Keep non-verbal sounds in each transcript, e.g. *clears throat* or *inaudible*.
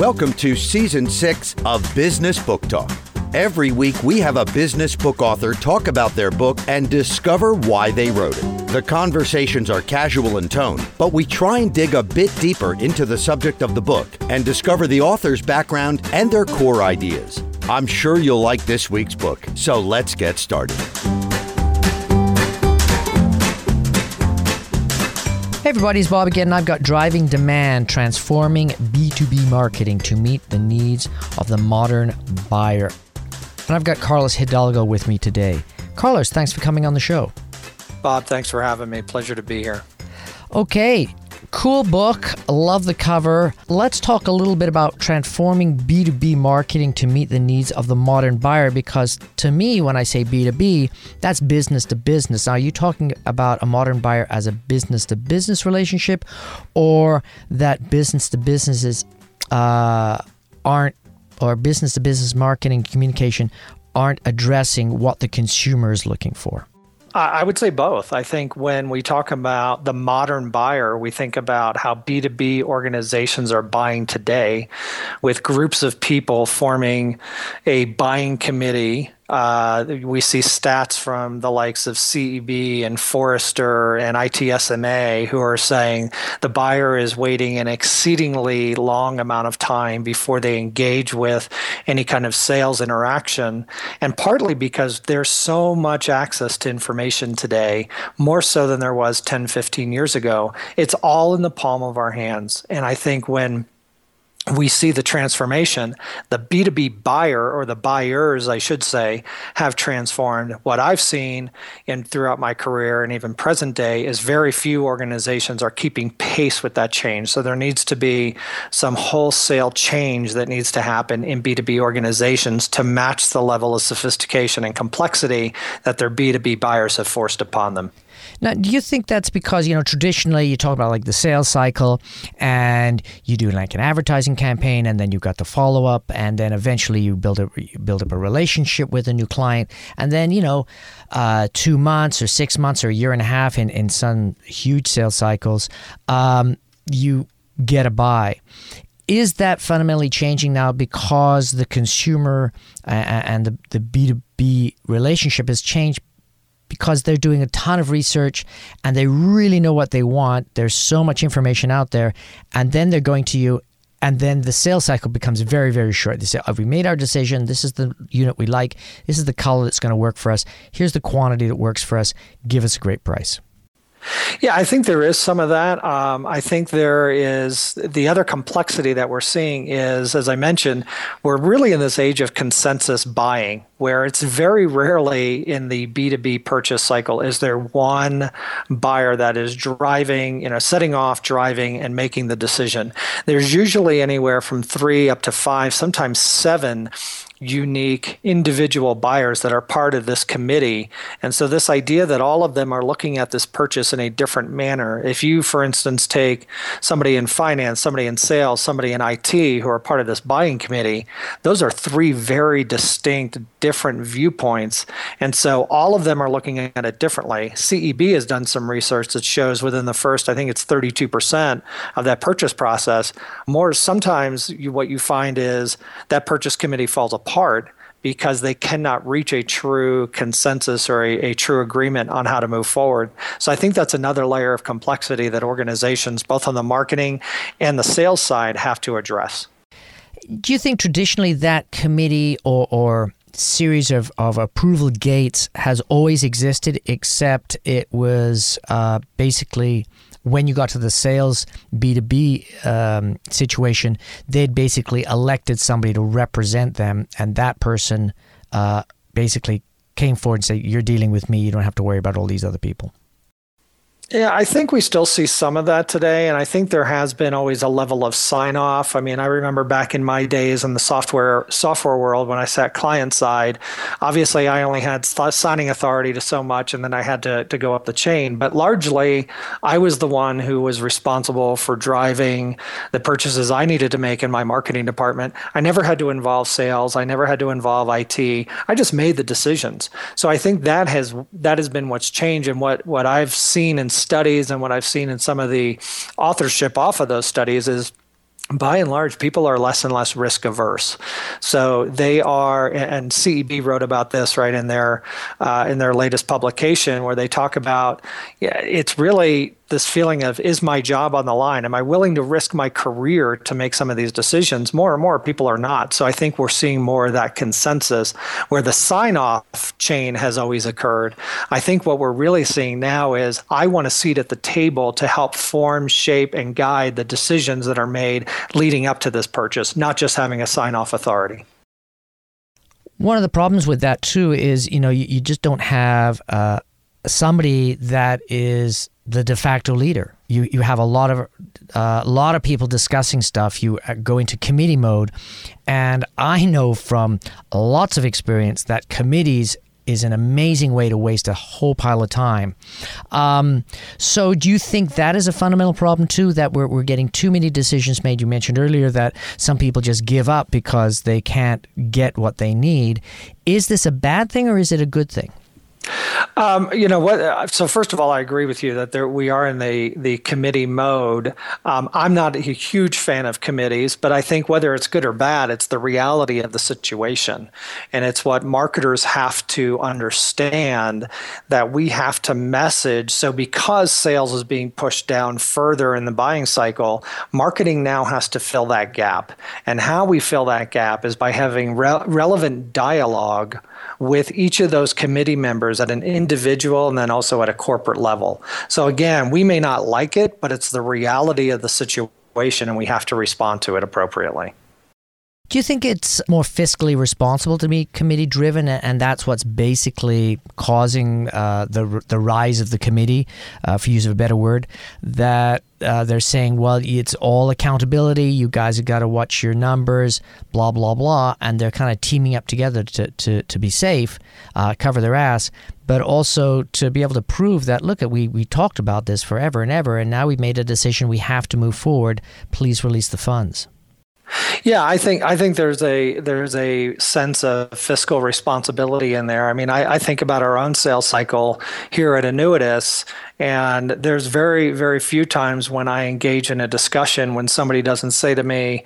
Welcome to season six of Business Book Talk. Every week, we have a business book author talk about their book and discover why they wrote it. The conversations are casual in tone, but we try and dig a bit deeper into the subject of the book and discover the author's background and their core ideas. I'm sure you'll like this week's book, so let's get started. Hey everybody, it's Bob again, and I've got Driving Demand, transforming B2B marketing to meet the needs of the modern buyer. And I've got Carlos Hidalgo with me today. Carlos, thanks for coming on the show. Bob, thanks for having me. Pleasure to be here. Okay, cool book. Love the cover. Let's talk a little bit about transforming B2B marketing to meet the needs of the modern buyer because to me, when I say B2B, that's business to business. Now, are you talking about a modern buyer as a business to business relationship or that business to businesses uh, aren't or business to business marketing communication aren't addressing what the consumer is looking for? I would say both. I think when we talk about the modern buyer, we think about how B2B organizations are buying today with groups of people forming a buying committee uh, we see stats from the likes of CEB and Forrester and ITSMA who are saying the buyer is waiting an exceedingly long amount of time before they engage with any kind of sales interaction. And partly because there's so much access to information today, more so than there was 10, 15 years ago. It's all in the palm of our hands. And I think when we see the transformation. The B2B buyer or the buyers, I should say, have transformed. What I've seen in throughout my career and even present day is very few organizations are keeping pace with that change. So there needs to be some wholesale change that needs to happen in B2B organizations to match the level of sophistication and complexity that their B2B buyers have forced upon them. Now, do you think that's because, you know, traditionally you talk about like the sales cycle and you do like an advertising campaign and then you've got the follow up and then eventually you build a you build up a relationship with a new client and then, you know, uh, two months or six months or a year and a half in, in some huge sales cycles, um, you get a buy. Is that fundamentally changing now because the consumer and the, the B2B relationship has changed because they're doing a ton of research and they really know what they want. There's so much information out there. And then they're going to you, and then the sales cycle becomes very, very short. They say, oh, we made our decision. This is the unit we like. This is the color that's going to work for us. Here's the quantity that works for us. Give us a great price. Yeah, I think there is some of that. Um, I think there is the other complexity that we're seeing is, as I mentioned, we're really in this age of consensus buying, where it's very rarely in the B2B purchase cycle is there one buyer that is driving, you know, setting off, driving, and making the decision. There's usually anywhere from three up to five, sometimes seven unique individual buyers that are part of this committee. And so, this idea that all of them are looking at this purchase in a different manner. If you, for instance, take somebody in finance, somebody in sales, somebody in IT who are part of this buying committee, those are three very distinct, different viewpoints. And so, all of them are looking at it differently. CEB has done some research that shows within the first, I think it's 32% of that purchase process, more sometimes you, what you find is that purchase committee falls apart apart because they cannot reach a true consensus or a, a, true agreement on how to move forward. So I think that's another layer of complexity that organizations, both on the marketing and the sales side, have to address. Do you think traditionally that committee or, or series of, of approval gates has always existed, except it was uh, basically when you got to the sales B2B um, situation, they'd basically elected somebody to represent them, and that person uh, basically came forward and said, You're dealing with me, you don't have to worry about all these other people. Yeah, I think we still see some of that today. And I think there has been always a level of sign off. I mean, I remember back in my days in the software software world when I sat client side, obviously I only had signing authority to so much and then I had to, to go up the chain. But largely, I was the one who was responsible for driving the purchases I needed to make in my marketing department. I never had to involve sales, I never had to involve IT. I just made the decisions. So I think that has that has been what's changed and what, what I've seen and studies and what I've seen in some of the authorship off of those studies is by and large, people are less and less risk averse. So they are, and CEB wrote about this right in their uh, in their latest publication, where they talk about yeah, it's really this feeling of is my job on the line? Am I willing to risk my career to make some of these decisions? More and more people are not. So I think we're seeing more of that consensus where the sign off chain has always occurred. I think what we're really seeing now is I want a seat at the table to help form, shape, and guide the decisions that are made leading up to this purchase, not just having a sign off authority. One of the problems with that too is, you know, you, you just don't have uh, somebody that is the de facto leader. You you have a lot of uh, a lot of people discussing stuff. You uh, go into committee mode, and I know from lots of experience that committees is an amazing way to waste a whole pile of time. Um, so, do you think that is a fundamental problem too? That we're, we're getting too many decisions made? You mentioned earlier that some people just give up because they can't get what they need. Is this a bad thing or is it a good thing? Um, you know what? Uh, so first of all, I agree with you that there, we are in the the committee mode. Um, I'm not a huge fan of committees, but I think whether it's good or bad, it's the reality of the situation, and it's what marketers have to understand that we have to message. So because sales is being pushed down further in the buying cycle, marketing now has to fill that gap, and how we fill that gap is by having re- relevant dialogue with each of those committee members at an individual and then also at a corporate level. So again, we may not like it, but it's the reality of the situation and we have to respond to it appropriately. Do you think it's more fiscally responsible to be committee driven, and that's what's basically causing uh, the the rise of the committee, uh, for use of a better word? That uh, they're saying, well, it's all accountability. You guys have got to watch your numbers, blah blah blah, and they're kind of teaming up together to to, to be safe, uh, cover their ass, but also to be able to prove that look, we we talked about this forever and ever, and now we've made a decision. We have to move forward. Please release the funds. Yeah, I think I think there's a there's a sense of fiscal responsibility in there. I mean, I, I think about our own sales cycle here at Annuitas, and there's very very few times when I engage in a discussion when somebody doesn't say to me,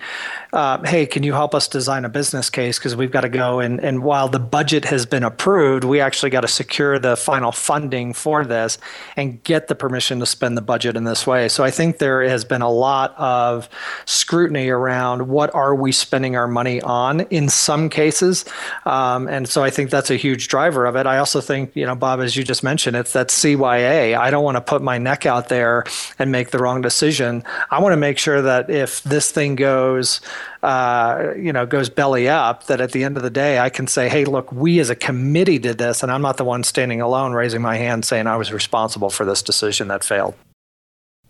uh, "Hey, can you help us design a business case?" Because we've got to go and and while the budget has been approved, we actually got to secure the final funding for this and get the permission to spend the budget in this way. So I think there has been a lot of scrutiny around what are we spending our money on in some cases. Um, and so I think that's a huge driver of it. I also think, you know, Bob, as you just mentioned, it's that CYA. I don't want to put my neck out there and make the wrong decision. I want to make sure that if this thing goes, uh, you know, goes belly up, that at the end of the day, I can say, hey, look, we as a committee did this, and I'm not the one standing alone raising my hand saying I was responsible for this decision that failed.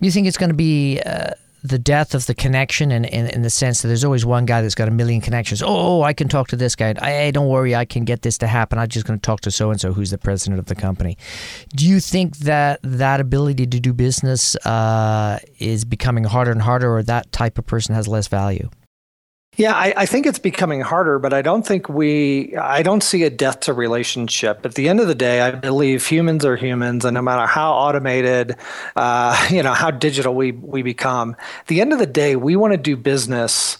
You think it's going to be uh, the death of the connection in, in, in, the sense that there's always one guy that's got a million connections. Oh, I can talk to this guy. Hey, don't worry, I can get this to happen. I'm just going to talk to so and so, who's the president of the company. Do you think that that ability to do business uh, is becoming harder and harder, or that type of person has less value? Yeah, I, I, think it's becoming harder, but I don't think we, I don't see a death to relationship. At the end of the day, I believe humans are humans, and no matter how automated, uh, *laughs* you know, how digital we, we become, at the end of the day, we want to do business.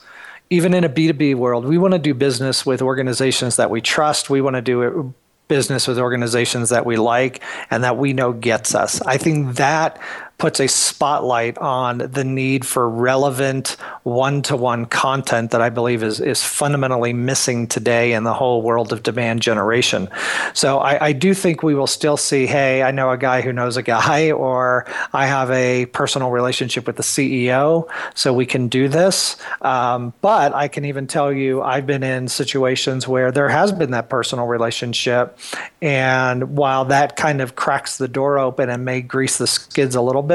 Even in a B2B world, we want to do business with organizations that we trust. We want to do business with organizations that we like and that we know gets us. I think that puts a spotlight on the need for relevant one-to-one content that I believe is is fundamentally missing today in the whole world of demand generation. So I, I do think we will still see, hey, I know a guy who knows a guy, *laughs* or I have a personal relationship with the CEO, so we can do this. Um, but I can even tell you, I've been in situations where there has been that personal relationship, and while that kind of cracks the door open and may grease the skids a little bit,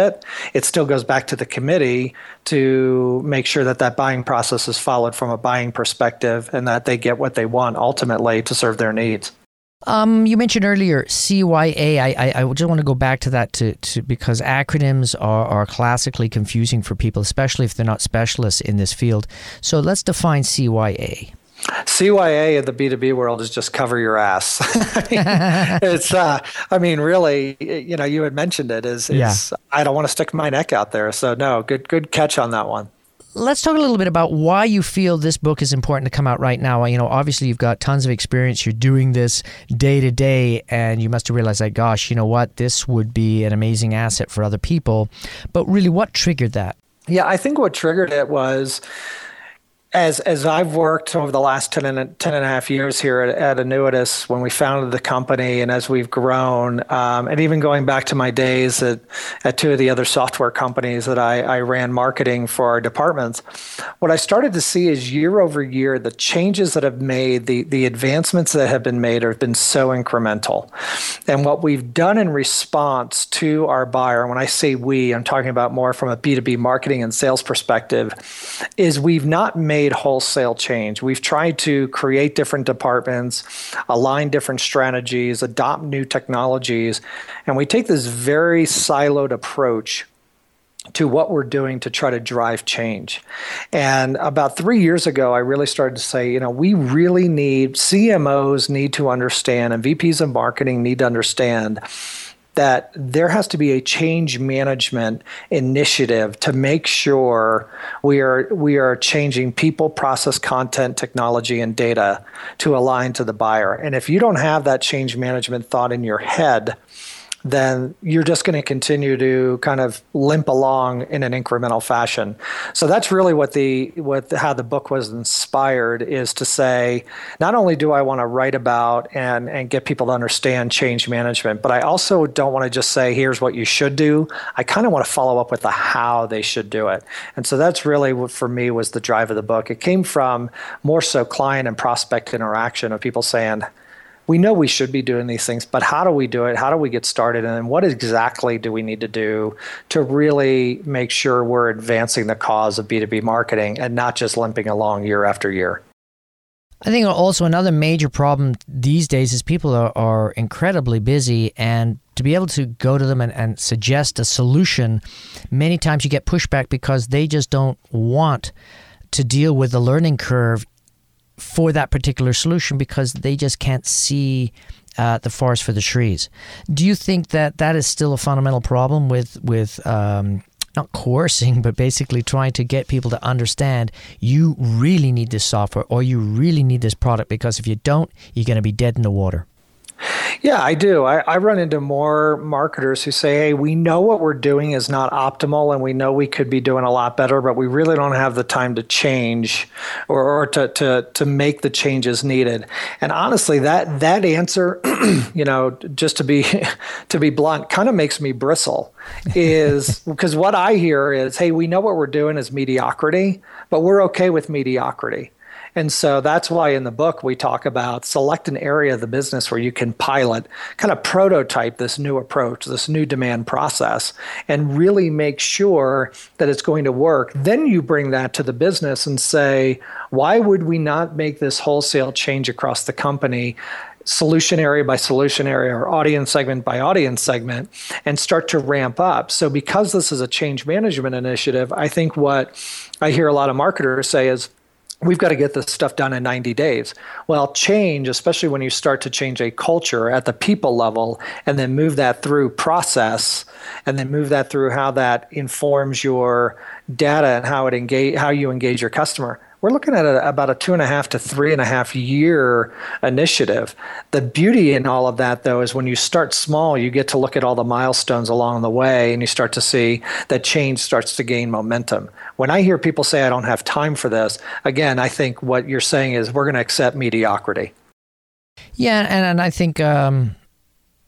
it still goes back to the committee to make sure that that buying process is followed from a buying perspective and that they get what they want ultimately to serve their needs. Um, you mentioned earlier CYA. I, I, I, just want to go back to that to, to because acronyms are, are classically confusing for people, especially if they're not specialists in this field. So let's define CYA. CYA in the B2B world is just cover your ass. *laughs* I mean, it's, uh, I mean, really, you know, you had mentioned it is, yeah. I don't want to stick my neck out there. So no, good, good catch on that one. let's talk a little bit about why you feel this book is important to come out right now. You know, obviously you've got tons of experience. You're doing this day to day, and you must have realized that, gosh, you know what, this would be an amazing asset for other people. But really, what triggered that? Yeah, I think what triggered it was as as I've worked over the last 10 and, 10 and a half years here at, at when we founded the company and as we've grown, um, and even going back to my days at, at two of the other software companies that I, I ran marketing for our departments, what I started to see is year over year, the changes that have made, the, the advancements that have been made have been so incremental. And what we've done in response to our buyer, when I say we, I'm talking about more from a B2B marketing and sales perspective, is we've not made made wholesale change. We've tried to create different departments, align different strategies, adopt new technologies, and we take this very siloed approach to what we're doing to try to drive change. And about three years ago, I really started to say, you know, we really need CMOs need to understand, and VPs of marketing need to understand that there has to be a change management initiative to make sure we are we are changing people, process, content, technology, and data to align to the buyer. And if you don't have that change management thought in your head, then you're just going to continue to kind of limp along in an incremental fashion. So that's really what the what how the book was inspired is to say not only do I want to write about and and get people to understand change management, but I also don't want to just say here's what you should do. I kind of want to follow up with the how they should do it. And so that's really what for me was the drive of the book. It came from more so client and prospect interaction of people saying we know we should be doing these things, but how do we do it? How do we get started? And what exactly do we need to do to really make sure we're advancing the cause of B2B marketing and not just limping along year after year? I think also another major problem these days is people are, are incredibly busy and to be able to go to them and, and suggest a solution, many times you get pushback because they just don't want to deal with the learning curve for that particular solution because they just can't see uh, the forest for the trees. Do you think that that is still a fundamental problem with with um, not coercing, but basically trying to get people to understand you really need this software or you really need this product because if you don't, you're going to be dead in the water. Yeah, I do. I, I, run into more marketers who say, hey, we know what we're doing is not optimal and we know we could be doing a lot better, but we really don't have the time to change or, or to, to, to make the changes needed. And honestly, that, that answer, *clears throat* you know, just to be, *laughs* to be blunt, kind of makes me bristle is *laughs* because what I hear is, hey, we know what we're doing is mediocrity, but we're okay with mediocrity. And so that's why in the book we talk about select an area of the business where you can pilot, kind of prototype this new approach, this new demand process, and really make sure that it's going to work. Then you bring that to the business and say, why would we not make this wholesale change across the company? solution area by solution area or audience segment by audience segment and start to ramp up. So, because this is a change management initiative, I think what I hear a lot of marketers say is, we've got to get this stuff done in 90 days. Well, change, especially when you start to change a culture at the people level and then move that through process and then move that through how that informs your data and how it engage how you engage your customer we're looking at a, about a two and a half to three and a half year initiative. The beauty in all of that, though, is when you start small, you get to look at all the milestones along the way and you start to see that change starts to gain momentum. When I hear people say, I don't have time for this, again, I think what you're saying is we're going to accept mediocrity. Yeah, and, and I think um,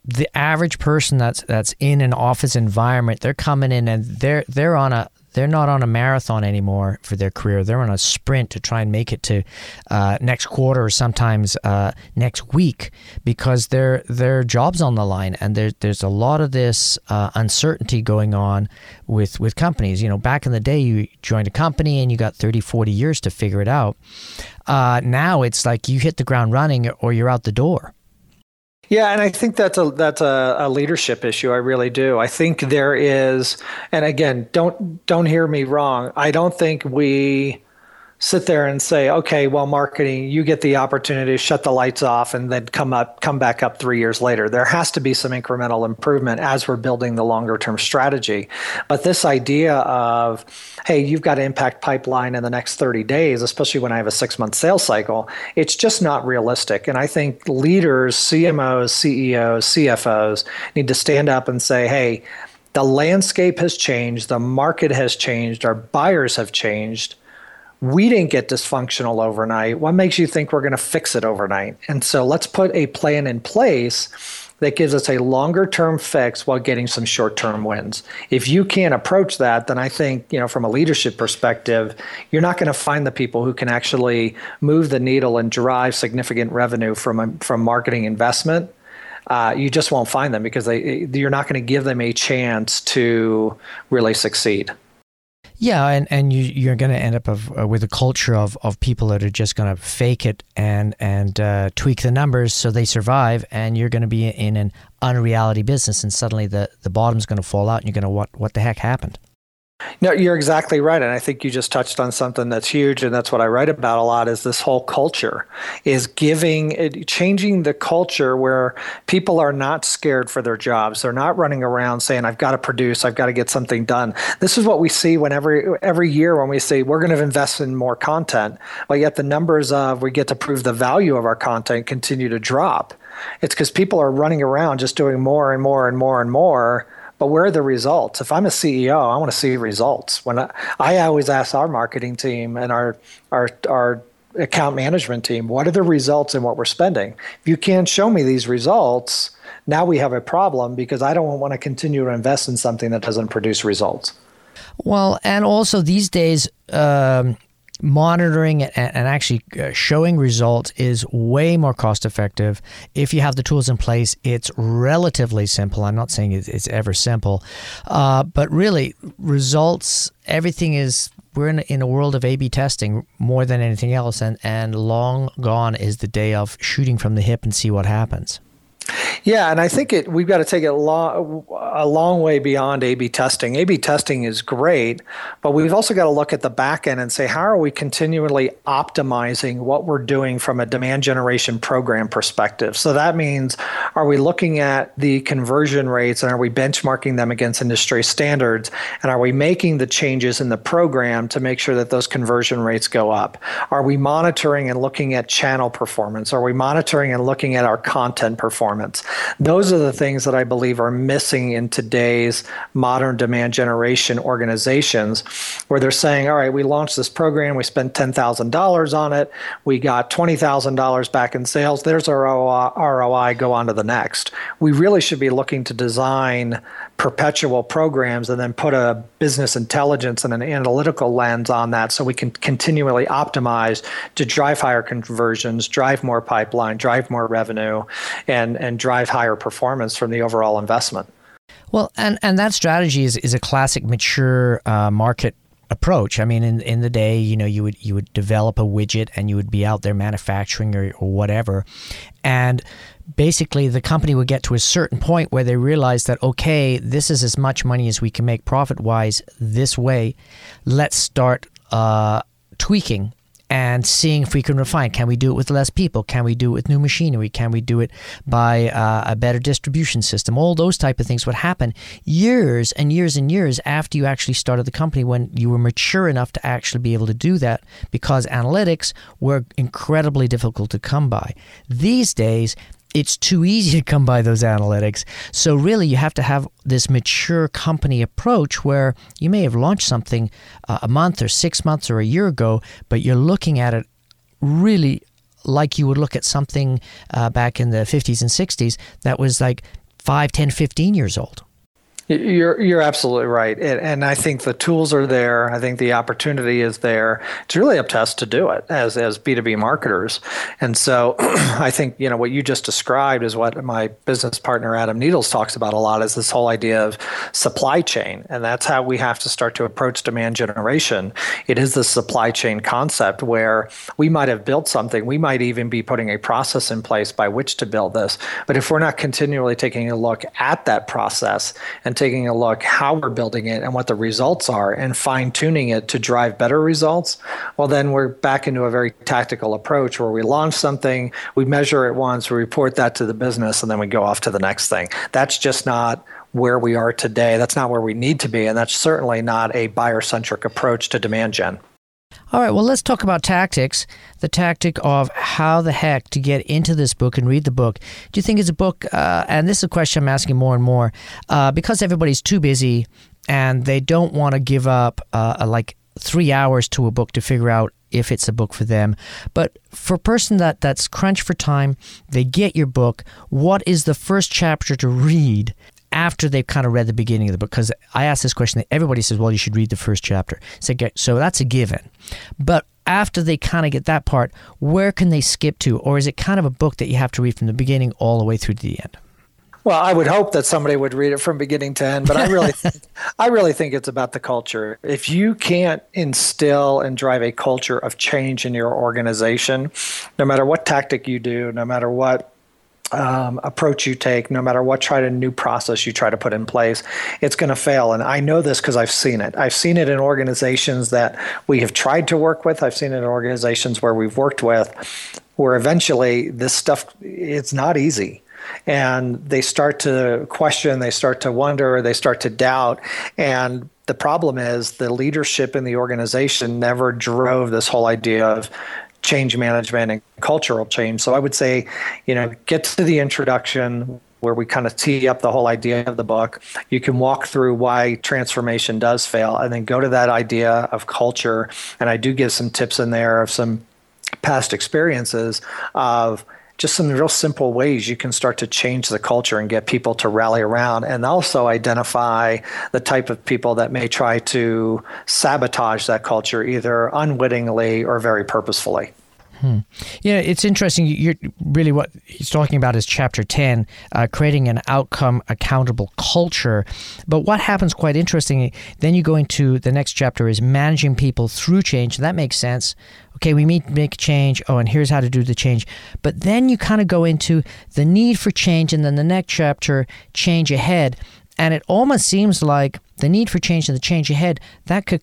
the average person that's that's in an office environment, they're coming in and they're they're on a they're not on a marathon anymore for their career. They're on a sprint to try and make it to uh, next quarter or sometimes uh, next week because their their jobs on the line, and there, there's a lot of this uh, uncertainty going on with with companies. You know, back in the day, you joined a company and you got 30, 40 years to figure it out. Uh, now it's like you hit the ground running or you're out the door. Yeah, and I think that's a that's a, a, leadership issue. I really do. I think there is, and again, don't don't hear me wrong. I don't think we sit there and say, okay, well, marketing, you get the opportunity to shut the lights off and then come up, come back up three years later. There has to be some incremental improvement as we're building the longer term strategy. But this idea of, hey, you've got to impact pipeline in the next 30 days, especially when I have a six month sales cycle, it's just not realistic. And I think leaders, CMOs, CEOs, CFOs need to stand up and say, hey, the landscape has changed, the market has changed, our buyers have changed we didn't get dysfunctional overnight. What makes you think we're going to fix it overnight? And so let's put a plan in place that gives us a longer term fix while getting some short term wins. If you can't approach that, then I think, you know, from a leadership perspective, you're not going to find the people who can actually move the needle and drive significant revenue from from marketing investment. Uh, you just won't find them because they, you're not going to give them a chance to really succeed. Yeah, and, and you, you're going to end up of, uh, with a culture of, of people that are just going to fake it and and uh, tweak the numbers so they survive, and you're going to be in an unreality business, and suddenly the, the bottom's going to fall out, and you're going to what what the heck happened? No, you're exactly right, and I think you just touched on something that's huge, and that's what I write about a lot. Is this whole culture is giving, changing the culture where people are not scared for their jobs. They're not running around saying, "I've got to produce, I've got to get something done." This is what we see whenever every year when we say we're going to invest in more content, but yet the numbers of we get to prove the value of our content continue to drop. It's because people are running around just doing more and more and more and more but where are the results? If I'm a CEO, I want to see results. When I, I always ask our marketing team and our our our account management team, what are the results in what we're spending? If you can't show me these results, now we have a problem because I don't want to continue to invest in something that doesn't produce results. Well, and also these days, um, monitoring and, and actually uh, showing results is way more cost effective. If you have the tools in place, it's relatively simple. I'm not saying it's, ever simple, uh, but really, results, everything is we're in, in a world of A/B testing more than anything else, and and long gone is the day of shooting from the hip and see what happens. Yeah, and I think it we've got to take it long, a long way beyond A/B testing. A/B testing is great, but we've also got to look at the back end and say how are we continually optimizing what we're doing from a demand generation program perspective. So that means are we looking at the conversion rates and are we benchmarking them against industry standards and are we making the changes in the program to make sure that those conversion rates go up? Are we monitoring and looking at channel performance? Are we monitoring and looking at our content performance? Those are the things that I believe are missing in today's modern demand generation organizations, where they're saying, all right, we launched this program, we spent $10,000 on it, we got $20,000 back in sales, there's our ROI, go on to the next. We really should be looking to design perpetual programs and then put a business intelligence and an analytical lens on that so we can continually optimize to drive higher conversions, drive more pipeline, drive more revenue, and, and drive higher performance from the overall investment. Well, and, and that strategy is, is a classic mature uh, market approach. I mean, in in the day, you know, you would you would develop a widget and you would be out there manufacturing or, or whatever, and basically the company would get to a certain point where they realize that okay, this is as much money as we can make profit wise this way. Let's start uh, tweaking and seeing if we can refine. Can we do it with less people? Can we do it with new machinery? Can we do it by uh, a better distribution system? All those type of things would happen years and years and years after you actually started the company when you were mature enough to actually be able to do that because analytics were incredibly difficult to come by. These days, it's too easy to come by those analytics. So, really, you have to have this mature company approach where you may have launched something uh, a month or six months or a year ago, but you're looking at it really like you would look at something uh, back in the 50s and 60s that was like 5, 10, 15 years old. You're you're absolutely right, and, and, I think the tools are there. I think the opportunity is there. It's really up to us to do it as as B two B marketers. And so, *clears throat* I think you know what you just described is what my business partner Adam Needles talks about a lot. Is this whole idea of supply chain, and that's how we have to start to approach demand generation. It is the supply chain concept where we might have built something. We might even be putting a process in place by which to build this. But if we're not continually taking a look at that process and taking a look how we're building it and what the results are and fine tuning it to drive better results, well, then we're back into a very tactical approach where we launch something, we measure it once, we report that to the business, and then we go off to the next thing. That's just not where we are today. That's not where we need to be. And that's certainly not a buyer centric approach to demand gen. All right, well, let's talk about tactics. The tactic of how the heck to get into this book and read the book. Do you think it's a book, uh, and this is a question I'm asking more and more, uh, because everybody's too busy and they don't want to give up uh, like three hours to a book to figure out if it's a book for them. But for a person that, that's crunched for time, they get your book. What is the first chapter to read after they've kind of read the beginning of the book because I asked this question everybody says well you should read the first chapter. So, so that's a given. But after they kind of get that part where can they skip to? Or is it kind of a book that you have to read from the beginning all the way through to the end? Well, I would hope that somebody would read it from beginning to end, but I really, *laughs* I really think it's about the culture. If you can't instill and drive a culture of change in your organization, no matter what tactic you do, no matter what um, approach you take, no matter what try to new process you try to put in place, it's going to fail. And I know this because I've seen it. I've seen it in organizations that we have tried to work with. I've seen it in organizations where we've worked with, where eventually this stuff it's not easy. And they start to question, they start to wonder, they start to doubt. And the problem is the leadership in the organization never drove this whole idea of change management and cultural change. So I would say, you know, get to the introduction where we kind of tee up the whole idea of the book. You can walk through why transformation does fail and then go to that idea of culture. And I do give some tips in there of some past experiences of just some real simple ways you can start to change the culture and get people to rally around and also identify the type of people that may try to sabotage that culture either unwittingly or very purposefully. Hmm. Yeah, it's interesting. You're really what he's talking about is chapter 10, uh, creating an outcome accountable culture. But what happens quite interestingly, then you go into the next chapter is managing people through change. That makes sense. Okay, we meet, to make change. Oh, and here's how to do the change. But then you kind of go into the need for change, and then the next chapter, change ahead. And it almost seems like the need for change and the change ahead, that could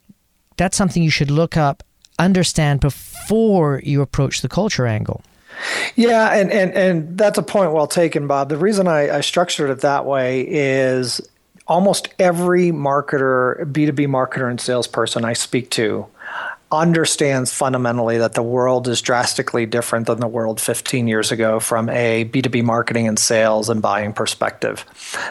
that's something you should look up understand before you approach the culture angle. Yeah, and, and, and that's a point well taken, Bob. The reason I, I structured it that way is almost every marketer, B2B marketer and salesperson I speak to understands fundamentally that the world is drastically different than the world 15 years ago from a B2B marketing and sales and buying perspective.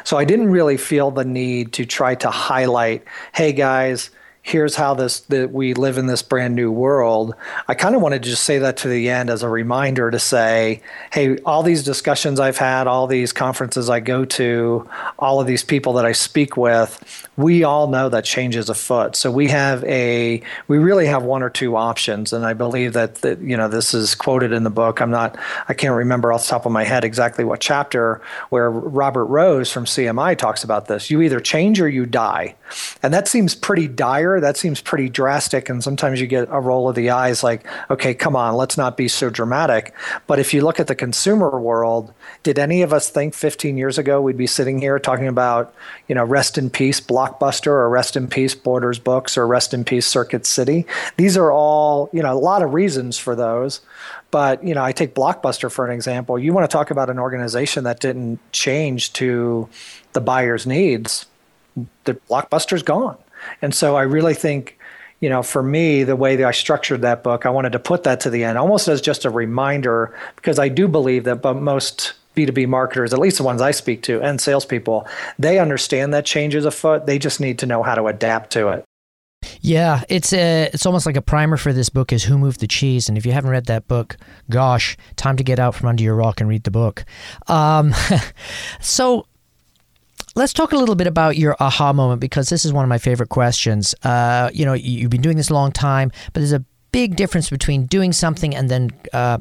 So I didn't really feel the need to try to highlight, hey guys, here's how this that we live in this brand new world. I kind of wanted to just say that to the end as a reminder to say hey all these discussions i've had all these conferences i go to all of these people that i speak with we all know that change is afoot. So we have a we really have one or two options. And i believe that, that you know this is quoted in the book. I'm not i can't remember off the top of my head exactly what chapter where robert rose from cmi talks about this. You either change or you die. And that seems pretty dire. That seems pretty drastic. And sometimes you get a roll of the eyes like, okay, come on, let's not be so dramatic. But if you look at the consumer world, did any of us think 15 years ago we'd be sitting here talking about, you know, rest in peace Blockbuster or rest in peace Borders Books or rest in peace Circuit City? These are all, you know, a lot of reasons for those. But you know, I take Blockbuster for an example. You want to talk about an organization that didn't change to the buyer's needs the blockbuster's gone. And so I really think, you know, for me, the way that I structured that book, I wanted to put that to the end, almost as just a reminder, because I do believe that but most B2B marketers, at least the ones I speak to, and salespeople, they understand that change is afoot. They just need to know how to adapt to it. Yeah, it's a, it's almost like a primer for this book is Who Moved the Cheese, and if you haven't read that book, gosh, time to get out from under your rock and read the book. Um, *laughs* so Let's talk a little bit about your aha moment because this is one of my favorite questions. Uh, you know, you've been doing this a long time, but there's a big difference between doing something and then uh,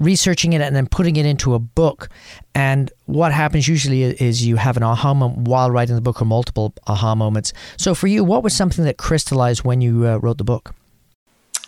researching it and then putting it into a book. And what happens usually is you have an aha moment while writing the book or multiple aha moments. So for you, what was something that crystallized when you uh, wrote the book?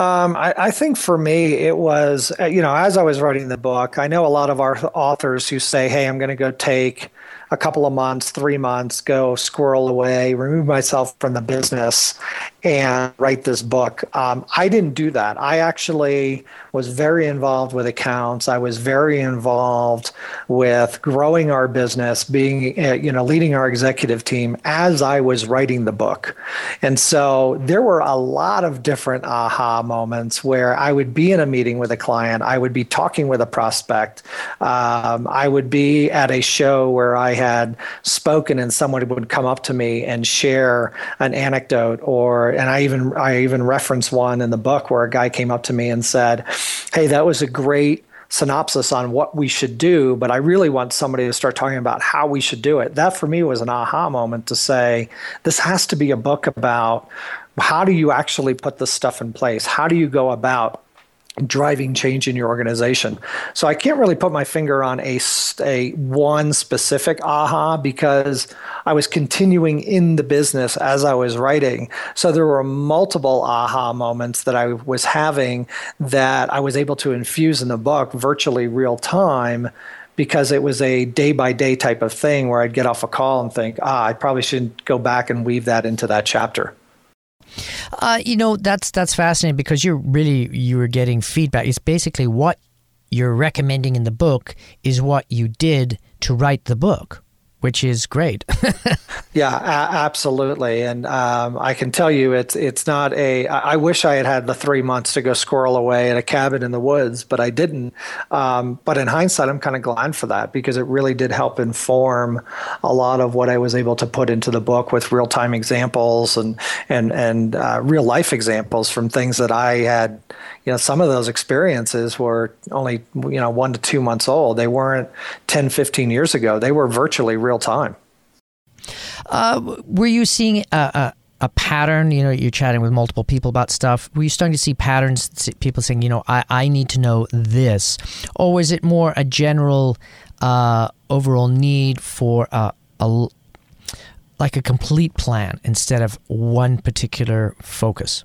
Um, I, I, think for me, it was, uh, you know, as I was writing the book, I know a lot of our authors who say, hey, I'm going to go take a couple of months, three months, go squirrel away, remove myself from the business, and write this book. Um, I didn't do that. I actually was very involved with accounts. I was very involved with growing our business, being, uh, you know, leading our executive team as I was writing the book. And so there were a lot of different aha moments where I would be in a meeting with a client, I would be talking with a prospect, um, I would be at a show where I had spoken and someone would come up to me and share an anecdote or and I even I even reference one in the book where a guy came up to me and said, "Hey, that was a great synopsis on what we should do, but I really want somebody to start talking about how we should do it." That for me was an aha moment to say, this has to be a book about how do you actually put this stuff in place? How do you go about driving change in your organization. So I can't really put my finger on a, a one specific aha because I was continuing in the business as I was writing. So there were multiple aha moments that I was having that I was able to infuse in the book virtually real time because it was a day by day type of thing where I'd get off a call and think, ah, I probably shouldn't go back and weave that into that chapter. Uh, you know, that's that's fascinating because you're really you were getting feedback. It's basically what you're recommending in the book is what you did to write the book which is great. *laughs* yeah, a- absolutely. And um, I can tell you, it's it's not a. I wish I had had the three months to go squirrel away in a cabin in the woods, but I didn't. Um, but in hindsight, I'm kind of glad for that because it really did help inform a lot of what I was able to put into the book with real time examples and and and uh, real life examples from things that I had you know some of those experiences were only you know one to two months old. They weren't 10 15 years ago. They were virtually real time. Uh, were you seeing a, a, a, pattern? You know you're chatting with multiple people about stuff. Were you starting to see patterns people saying you know i, I need to know this? Or was it more a general uh, overall need for a, a like a complete plan instead of one particular focus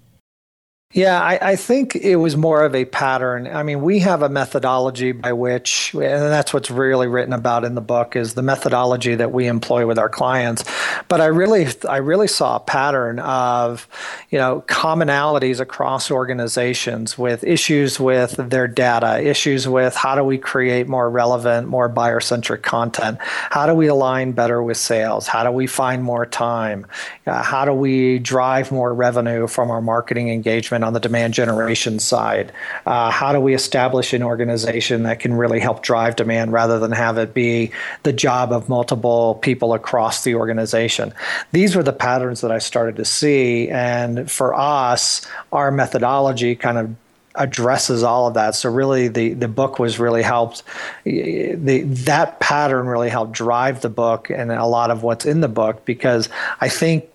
yeah, I, I, think it was more of a pattern. I mean, we have a methodology by which, and that's what's really written about in the book, is the methodology that we employ with our clients. But I really, I really saw a pattern of, you know, commonalities across organizations with issues with their data, issues with how do we create more relevant, more buyer-centric content, how do we align better with sales, how do we find more time, uh, how do we drive more revenue from our marketing engagement on the demand generation side? Uh, how do we establish an organization that can really help drive demand rather than have it be the job of multiple people across the organization? These were the patterns that I started to see. And for us, our methodology kind of addresses all of that. So really, the the book was really helped. The that pattern really helped drive the book and a lot of what's in the book because I think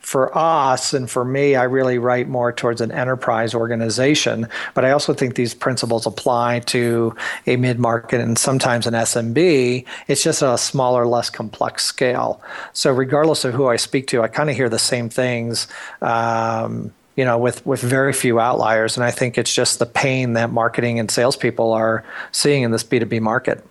for us and for me, I really write more towards an enterprise organization. But I also think these principles apply to a mid market and sometimes an SMB. It's just a smaller, less complex scale. So, regardless of who I speak to, I kind of hear the same things. Um, you know, with, with very few outliers. And I think it's just the pain that marketing and salespeople are seeing in this B2B market.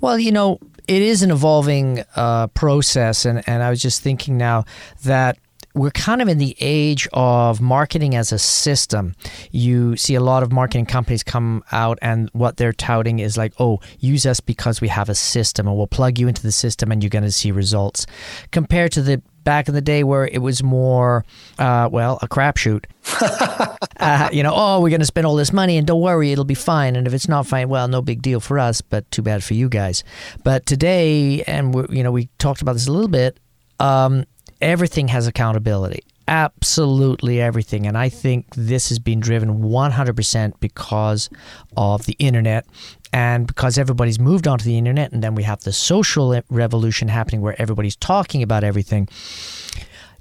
Well, you know, it is an evolving uh, process. And, and I was just thinking now that we're kind of in the age of marketing as a system. You see a lot of marketing companies come out, and what they're touting is like, oh, use us because we have a system, and we'll plug you into the system, and you're going to see results. Compared to the back in the day where it was more, uh, well, a crapshoot. *laughs* uh, you know, oh, we're going to spend all this money, and don't worry, it'll be fine. And if it's not fine, well, no big deal for us, but too bad for you guys. But today, and we you know, we talked about this a little bit. Um, everything has accountability. Absolutely everything. And I think this has been driven 100% because of the internet and because everybody's moved onto the internet. And then we have the social revolution happening where everybody's talking about everything.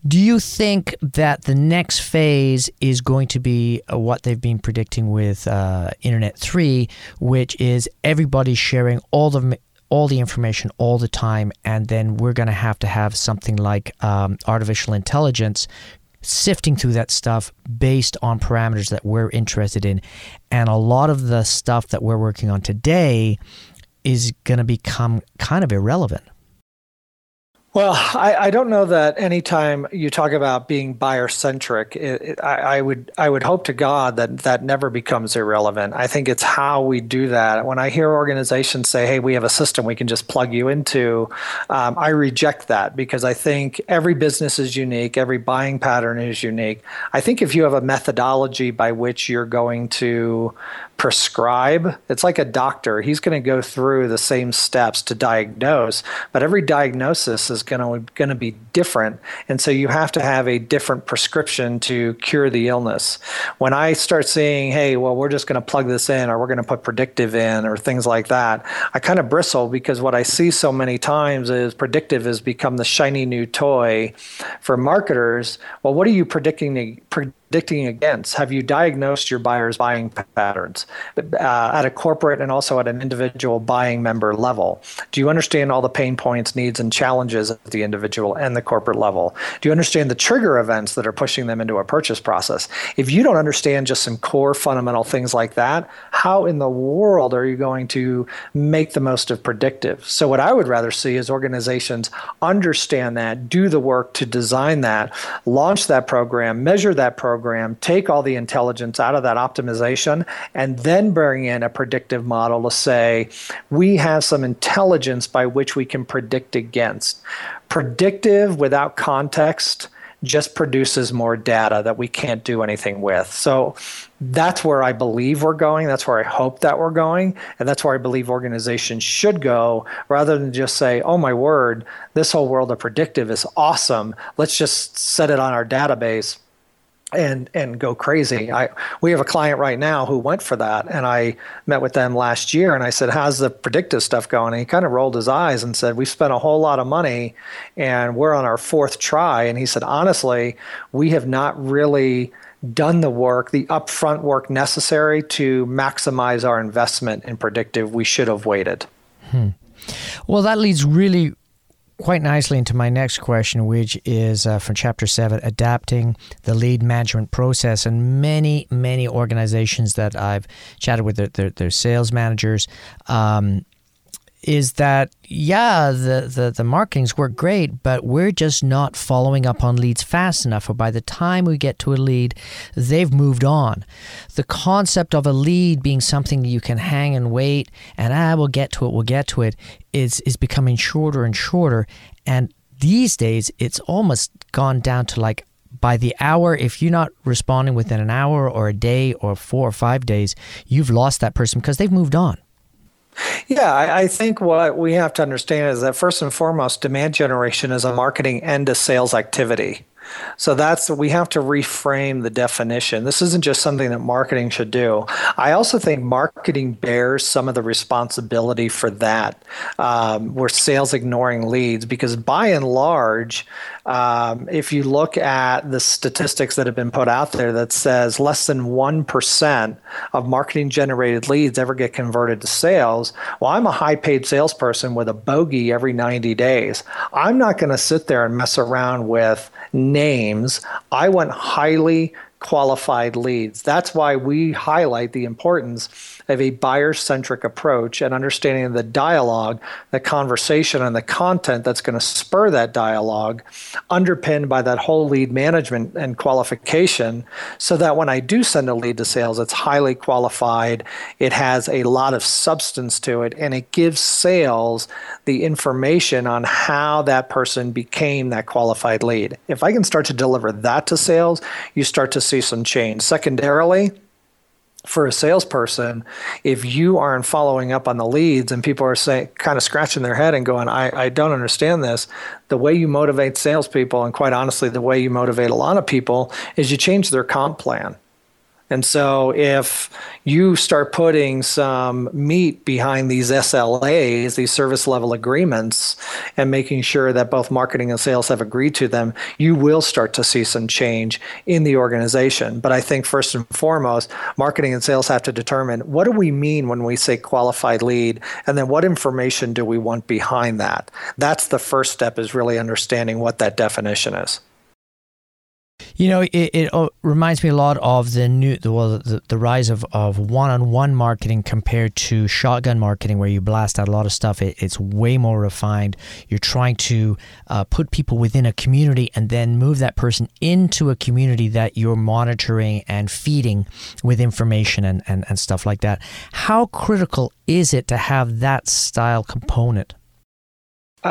Do you think that the next phase is going to be uh, what they've been predicting with uh, Internet 3, which is everybody sharing all the all the information all the time, and then we're going to have to have something like um, artificial intelligence sifting through that stuff based on parameters that we're interested in. And a lot of the stuff that we're working on today is going to become kind of irrelevant. Well, I, I, don't know that anytime you talk about being buyer centric, I, I, would I would hope to God that that never becomes irrelevant. I think it's how we do that. When I hear organizations say, "Hey, we have a system we can just plug you into," um, I reject that because I think every business is unique, every buying pattern is unique. I think if you have a methodology by which you're going to prescribe. It's like a doctor. He's going to go through the same steps to diagnose, but every diagnosis is going to going to be different, and so you have to have a different prescription to cure the illness. When I start seeing, hey, well, we're just going to plug this in, or we're going to put predictive in, or things like that, I kind of bristle because what I see so many times is predictive has become the shiny new toy for marketers. Well, what are you predicting? Predicting against? Have you diagnosed your buyer's buying patterns uh, at a corporate and also at an individual buying member level? Do you understand all the pain points, needs, and challenges at the individual and the corporate level? Do you understand the trigger events that are pushing them into a purchase process? If you don't understand just some core fundamental things like that, how in the world are you going to make the most of predictive? So, what I would rather see is organizations understand that, do the work to design that, launch that program, measure that program program, take all the intelligence out of that optimization, and then bring in a predictive model to say, we have some intelligence by which we can predict against. Predictive without context just produces more data that we can't do anything with. So that's where I believe we're going. That's where I hope that we're going. And that's where I believe organizations should go rather than just say, oh my word, this whole world of predictive is awesome. Let's just set it on our database and and go crazy. I we have a client right now who went for that, and I met with them last year, and I said, "How's the predictive stuff going?" And he kind of rolled his eyes and said, "We've spent a whole lot of money, and we're on our fourth try." And he said, "Honestly, we have not really." Done the work, the upfront work necessary to maximize our investment in predictive. We should have waited. Hmm. Well, that leads really quite nicely into my next question, which is uh, from chapter seven adapting the lead management process. And many, many organizations that I've chatted with, their, their, their sales managers, um, is that yeah the, the the marketings work great but we're just not following up on leads fast enough or by the time we get to a lead they've moved on the concept of a lead being something you can hang and wait and ah we'll get to it we'll get to it is is becoming shorter and shorter and these days it's almost gone down to like by the hour, if you're not responding within an hour or a day or four or five days, you've lost that person because they've moved on. Yeah, I, I, think what we have to understand is that first and foremost, demand generation is a marketing and a sales activity. So that's we have to reframe the definition. This isn't just something that marketing should do. I also think marketing bears some of the responsibility for that. Um, we're sales ignoring leads because by and large, um, if you look at the statistics that have been put out there that says less than 1% of marketing generated leads ever get converted to sales, well, I'm a high paid salesperson with a bogey every 90 days. I'm not going to sit there and mess around with names. I want highly qualified leads. That's why we highlight the importance of a buyer centric approach and understanding the dialogue, the conversation, and the content that's going to spur that dialogue, underpinned by that whole lead management and qualification, so that when I do send a lead to sales, it's highly qualified, it has a lot of substance to it, and it gives sales the information on how that person became that qualified lead. If I can start to deliver that to sales, you start to see some change. Secondarily, for a salesperson, if you aren't following up on the leads and people are saying, kind of scratching their head and going, I, I don't understand this, the way you motivate salespeople, and quite honestly, the way you motivate a lot of people, is you change their comp plan. And so if you start putting some meat behind these SLAs, these service level agreements, and making sure that both marketing and sales have agreed to them, you will start to see some change in the organization. But I think first and foremost, marketing and sales have to determine what do we mean when we say qualified lead, and then what information do we want behind that? That's the first step is really understanding what that definition is. You know, it, it uh, reminds me a lot of the new, the, well, the, the rise of, of one-on-one marketing compared to shotgun marketing, where you blast out a lot of stuff. It, it's way more refined. You're trying to uh, put people within a community and then move that person into a community that you're monitoring and feeding with information and, and, and stuff like that. How critical is it to have that style component?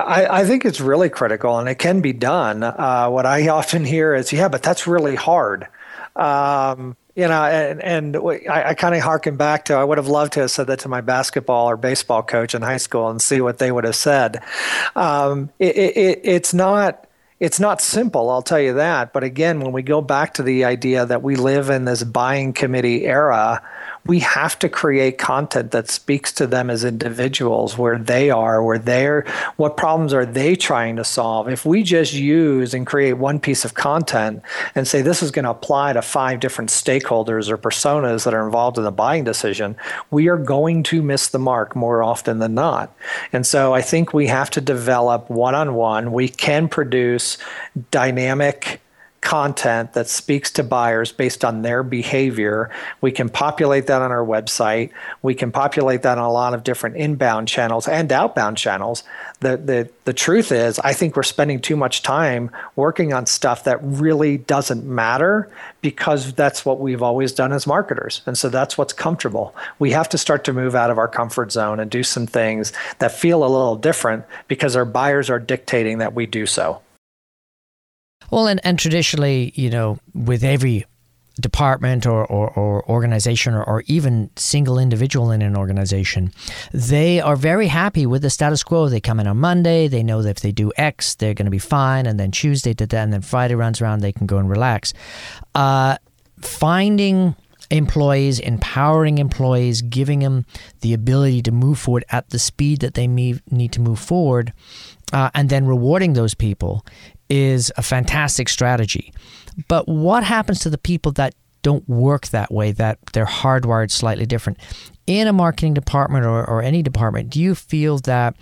I, I, think it's really critical and it can be done. Uh, what I often hear is, yeah, but that's really hard. Um, you know, and, and I, I kind of harken back to I would have loved to have said that to my basketball or baseball coach in high school and see what they would have said. Um, it, it, it's not it's not simple, I'll tell you that. But again, when we go back to the idea that we live in this buying committee era, we have to create content that speaks to them as individuals, where they are, where they're, what problems are they trying to solve. If we just use and create one piece of content and say this is going to apply to five different stakeholders or personas that are involved in the buying decision, we are going to miss the mark more often than not. And so I think we have to develop one on one. We can produce dynamic content that speaks to buyers based on their behavior. We can populate that on our website. We can populate that on a lot of different inbound channels and outbound channels. The, the, the truth is, I think we're spending too much time working on stuff that really doesn't matter because that's what we've always done as marketers. And so that's what's comfortable. We have to start to move out of our comfort zone and do some things that feel a little different because our buyers are dictating that we do so. Well, and, and traditionally, you know, with every department or, or, or organization or, or, even single individual in an organization, they are very happy with the status quo. They come in on Monday, they know that if they do X, they're going to be fine, and then Tuesday did that, and then Friday runs around, they can go and relax. Uh, finding employees, empowering employees, giving them the ability to move forward at the speed that they need to move forward, uh, and then rewarding those people is a fantastic strategy. But what happens to the people that don't work that way, that they're hardwired slightly different? In a marketing department or, or any department, do you feel that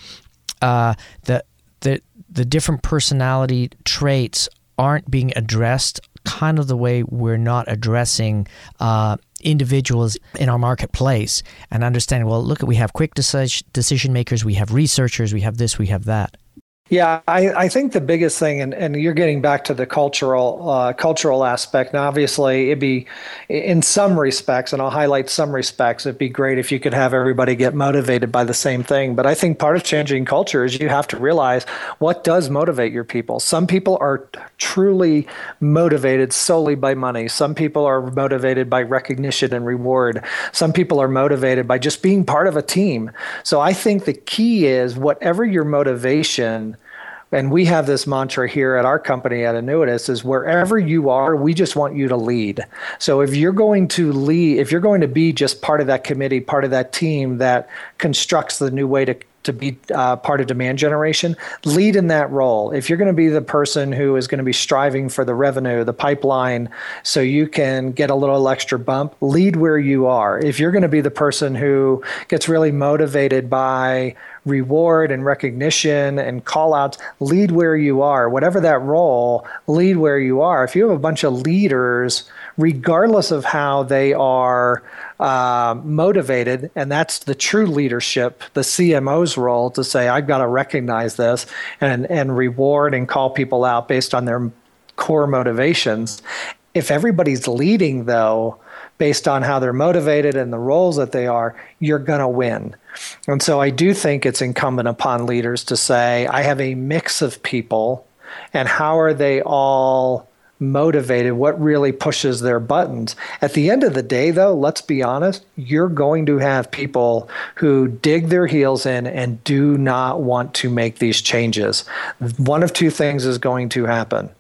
uh, the, the, the different personality traits aren't being addressed kind of the way we're not addressing uh, individuals in our marketplace and understanding, well, look, we have quick decision makers, we have researchers, we have this, we have that. Yeah, I, I think the biggest thing, and, and you're getting back to the cultural uh, cultural aspect. Now, obviously, it'd be in some respects, and I'll highlight some respects. It'd be great if you could have everybody get motivated by the same thing. But I think part of changing culture is you have to realize what does motivate your people. Some people are truly motivated solely by money. Some people are motivated by recognition and reward. Some people are motivated by just being part of a team. So I think the key is whatever your motivation and we have this mantra here at our company at Annuitas is wherever you are, we just want you to lead. So if you're going to lead, if you're going to be just part of that committee, part of that team that constructs the new way to to be uh, part of demand generation, lead in that role. If you're going to be the person who is going to be striving for the revenue, the pipeline, so you can get a little extra bump, lead where you are. If you're going to be the person who gets really motivated by reward and recognition and call outs, lead where you are. Whatever that role, lead where you are. If you have a bunch of leaders, regardless of how they are uh, motivated, and that's the true leadership, the CMO's role to say, I've got to recognize this and, and reward and call people out based on their core motivations. If everybody's leading, though, based on how they're motivated and the roles that they are, you're going to win. And so I do think it's incumbent upon leaders to say, I have a mix of people, and how are they all motivated? What really pushes their buttons? At the end of the day, though, let's be honest, you're going to have people who dig their heels in and do not want to make these changes. One of two things is going to happen.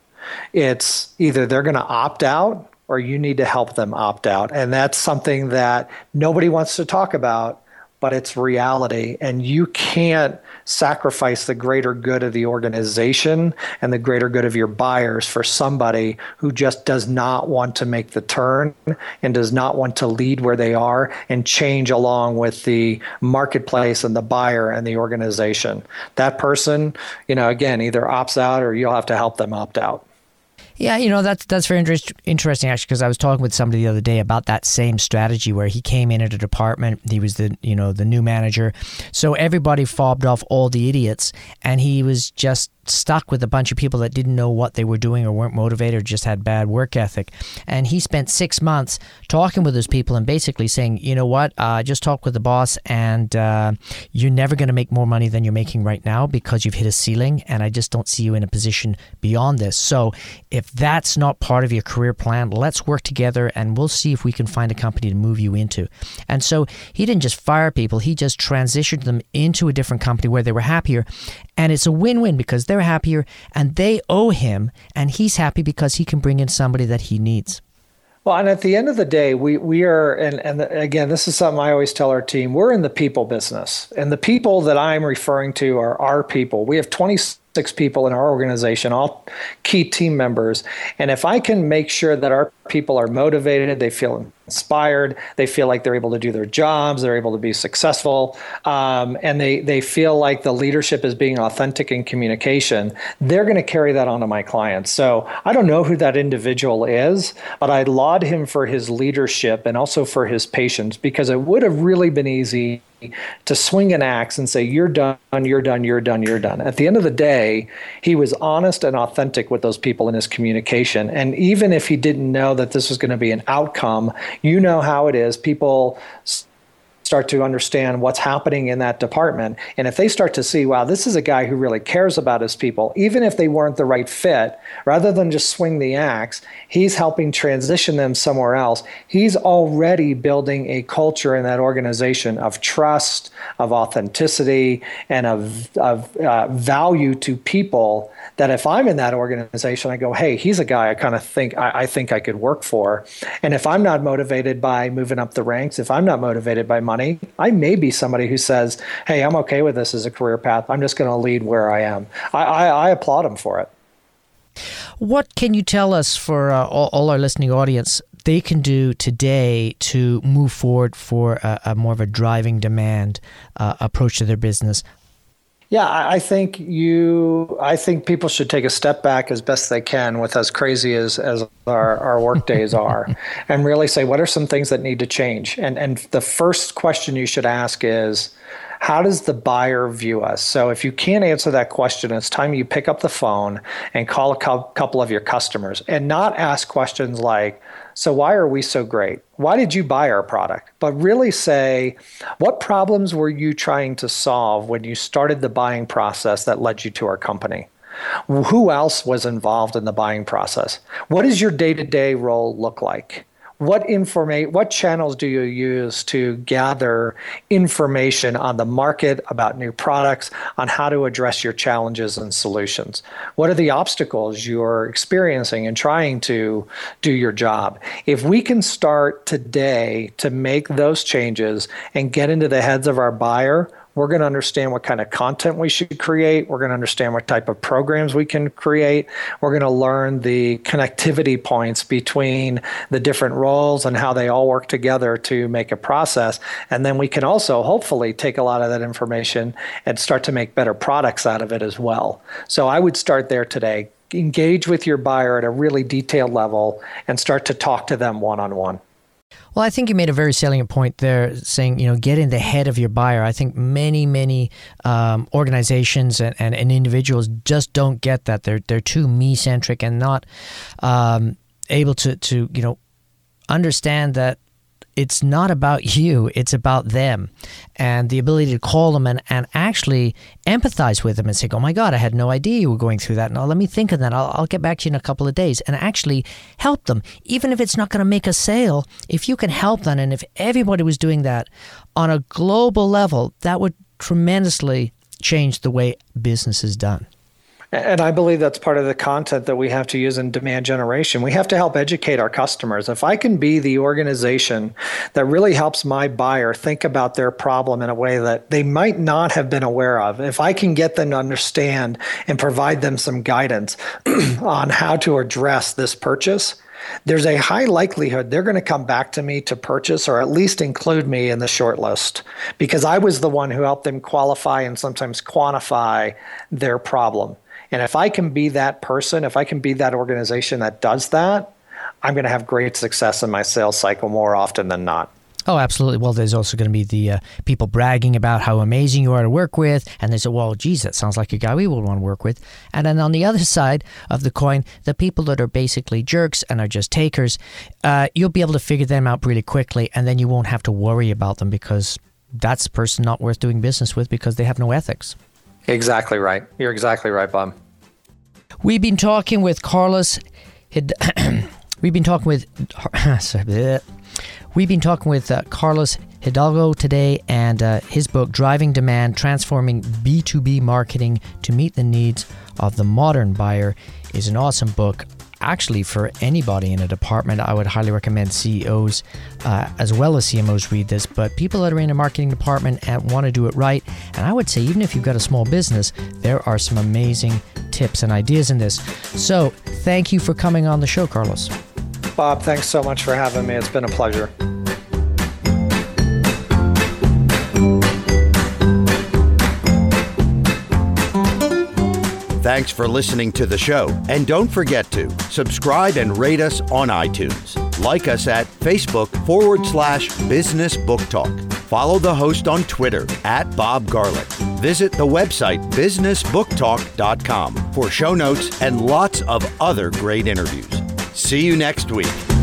It's either they're going to opt out or you need to help them opt out. And that's something that nobody wants to talk about, but it's reality. And you can't sacrifice the greater good of the organization and the greater good of your buyers for somebody who just does not want to make the turn and does not want to lead where they are and change along with the marketplace and the buyer and the organization. That person, you know, again, either opts out or you'll have to help them opt out. Yeah, you know that's that's very interest, interesting actually because I was talking with somebody the other day about that same strategy where he came in at a department, he was the you know the new manager, so everybody fobbed off all the idiots, and he was just stuck with a bunch of people that didn't know what they were doing or weren't motivated or just had bad work ethic. And he spent six months talking with those people and basically saying, you know what, uh, just talk with the boss, and uh, you're never going to make more money than you're making right now because you've hit a ceiling, and I just don't see you in a position beyond this. So if that's not part of your career plan, let's work together and we'll see if we can find a company to move you into. And so he didn't just fire people, he just transitioned them into a different company where they were happier. And it's a win win because they're happier and they owe him, and he's happy because he can bring in somebody that he needs. Well, and at the end of the day, we we are, and and again, this is something I always tell our team: we're in the people business, and the people that I'm referring to are our people. We have 20 six people in our organization, all key team members. And if I can make sure that our people are motivated, they feel inspired, they feel like they're able to do their jobs, they're able to be successful, um, and they, they feel like the leadership is being authentic in communication, they're going to carry that on to my clients. So I don't know who that individual is, but I laud him for his leadership and also for his patience because it would have really been easy to swing an axe and say, You're done, you're done, you're done, you're done. At the end of the day, he was honest and authentic with those people in his communication. And even if he didn't know that this was going to be an outcome, you know how it is. People start to understand what's happening in that department. And if they start to see, wow, this is a guy who really cares about his people, even if they weren't the right fit, rather than just swing the axe, he's helping transition them somewhere else. He's already building a culture in that organization of trust, of authenticity, and of, of uh, value to people that if I'm in that organization, I go, hey, he's a guy I kind of think I, I, think I could work for. And if I'm not motivated by moving up the ranks, if I'm not motivated by money, I may be somebody who says, hey, I'm okay with this as a career path. I'm just going to lead where I am. I, I, I, applaud him for it. What can you tell us for uh, all, all our listening audience they can do today to move forward for a, a more of a driving demand uh, approach to their business? Yeah, I think you. I think people should take a step back as best they can, with as crazy as as our our work days *laughs* are, and really say what are some things that need to change. And and the first question you should ask is, how does the buyer view us? So if you can't answer that question, it's time you pick up the phone and call a couple of your customers, and not ask questions like, so, why are we so great? Why did you buy our product? But really say, what problems were you trying to solve when you started the buying process that led you to our company? Who else was involved in the buying process? What does your day to day role look like? What information what channels do you use to gather information on the market about new products on how to address your challenges and solutions? What are the obstacles you're experiencing and trying to do your job? If we can start today to make those changes and get into the heads of our buyer we're going to understand what kind of content we should create. We're going to understand what type of programs we can create. We're going to learn the connectivity points between the different roles and how they all work together to make a process. And then we can also hopefully take a lot of that information and start to make better products out of it as well. So I would start there today. Engage with your buyer at a really detailed level and start to talk to them one on one. Well, I think you made a very salient point there, saying you know get in the head of your buyer. I think many many um, organizations and, and, and, individuals just don't get that. They're they're too me centric and not um, able to to you know understand that it's not about you, it's about them. And the ability to call them and, and actually empathize with them and say, oh my God, I had no idea you were going through that. Now let me think of that. I'll, I'll get back to you in a couple of days and actually help them. Even if it's not going to make a sale, if you can help them, and if everybody was doing that on a global level, that would tremendously change the way business is done. And I believe that's part of the content that we have to use in demand generation. We have to help educate our customers. If I can be the organization that really helps my buyer think about their problem in a way that they might not have been aware of, if I can get them to understand and provide them some guidance *clears throat* on how to address this purchase, there's a high likelihood they're going to come back to me to purchase or at least include me in the short list because I was the one who helped them qualify and sometimes quantify their problem. And if I can be that person, if I can be that organization that does that, I'm going to have great success in my sales cycle more often than not. Oh, absolutely. Well, there's also going to be the uh, people bragging about how amazing you are to work with. And they say, well, geez, that sounds like a guy we would want to work with. And then on the other side of the coin, the people that are basically jerks and are just takers, uh, you'll be able to figure them out really quickly. And then you won't have to worry about them because that's a person not worth doing business with because they have no ethics. Exactly right. You're exactly right, Bob. We've been talking with Carlos. *clears throat* We've been talking with. *coughs* We've been talking with uh, Carlos Hidalgo today and uh, his book, Driving Demand Transforming B2B Marketing to Meet the Needs of the Modern Buyer, is an awesome book. Actually, for anybody in a department, I would highly recommend CEOs uh, as well as CMOs read this. But people that are in a marketing department and want to do it right, and I would say, even if you've got a small business, there are some amazing tips and ideas in this. So, thank you for coming on the show, Carlos. Bob, thanks so much for having me. It's been a pleasure. Thanks for listening to the show. And don't forget to subscribe and rate us on iTunes. Like us at Facebook forward slash Business Book Talk. Follow the host on Twitter at Bob Garlick. Visit the website businessbooktalk.com for show notes and lots of other great interviews. See you next week.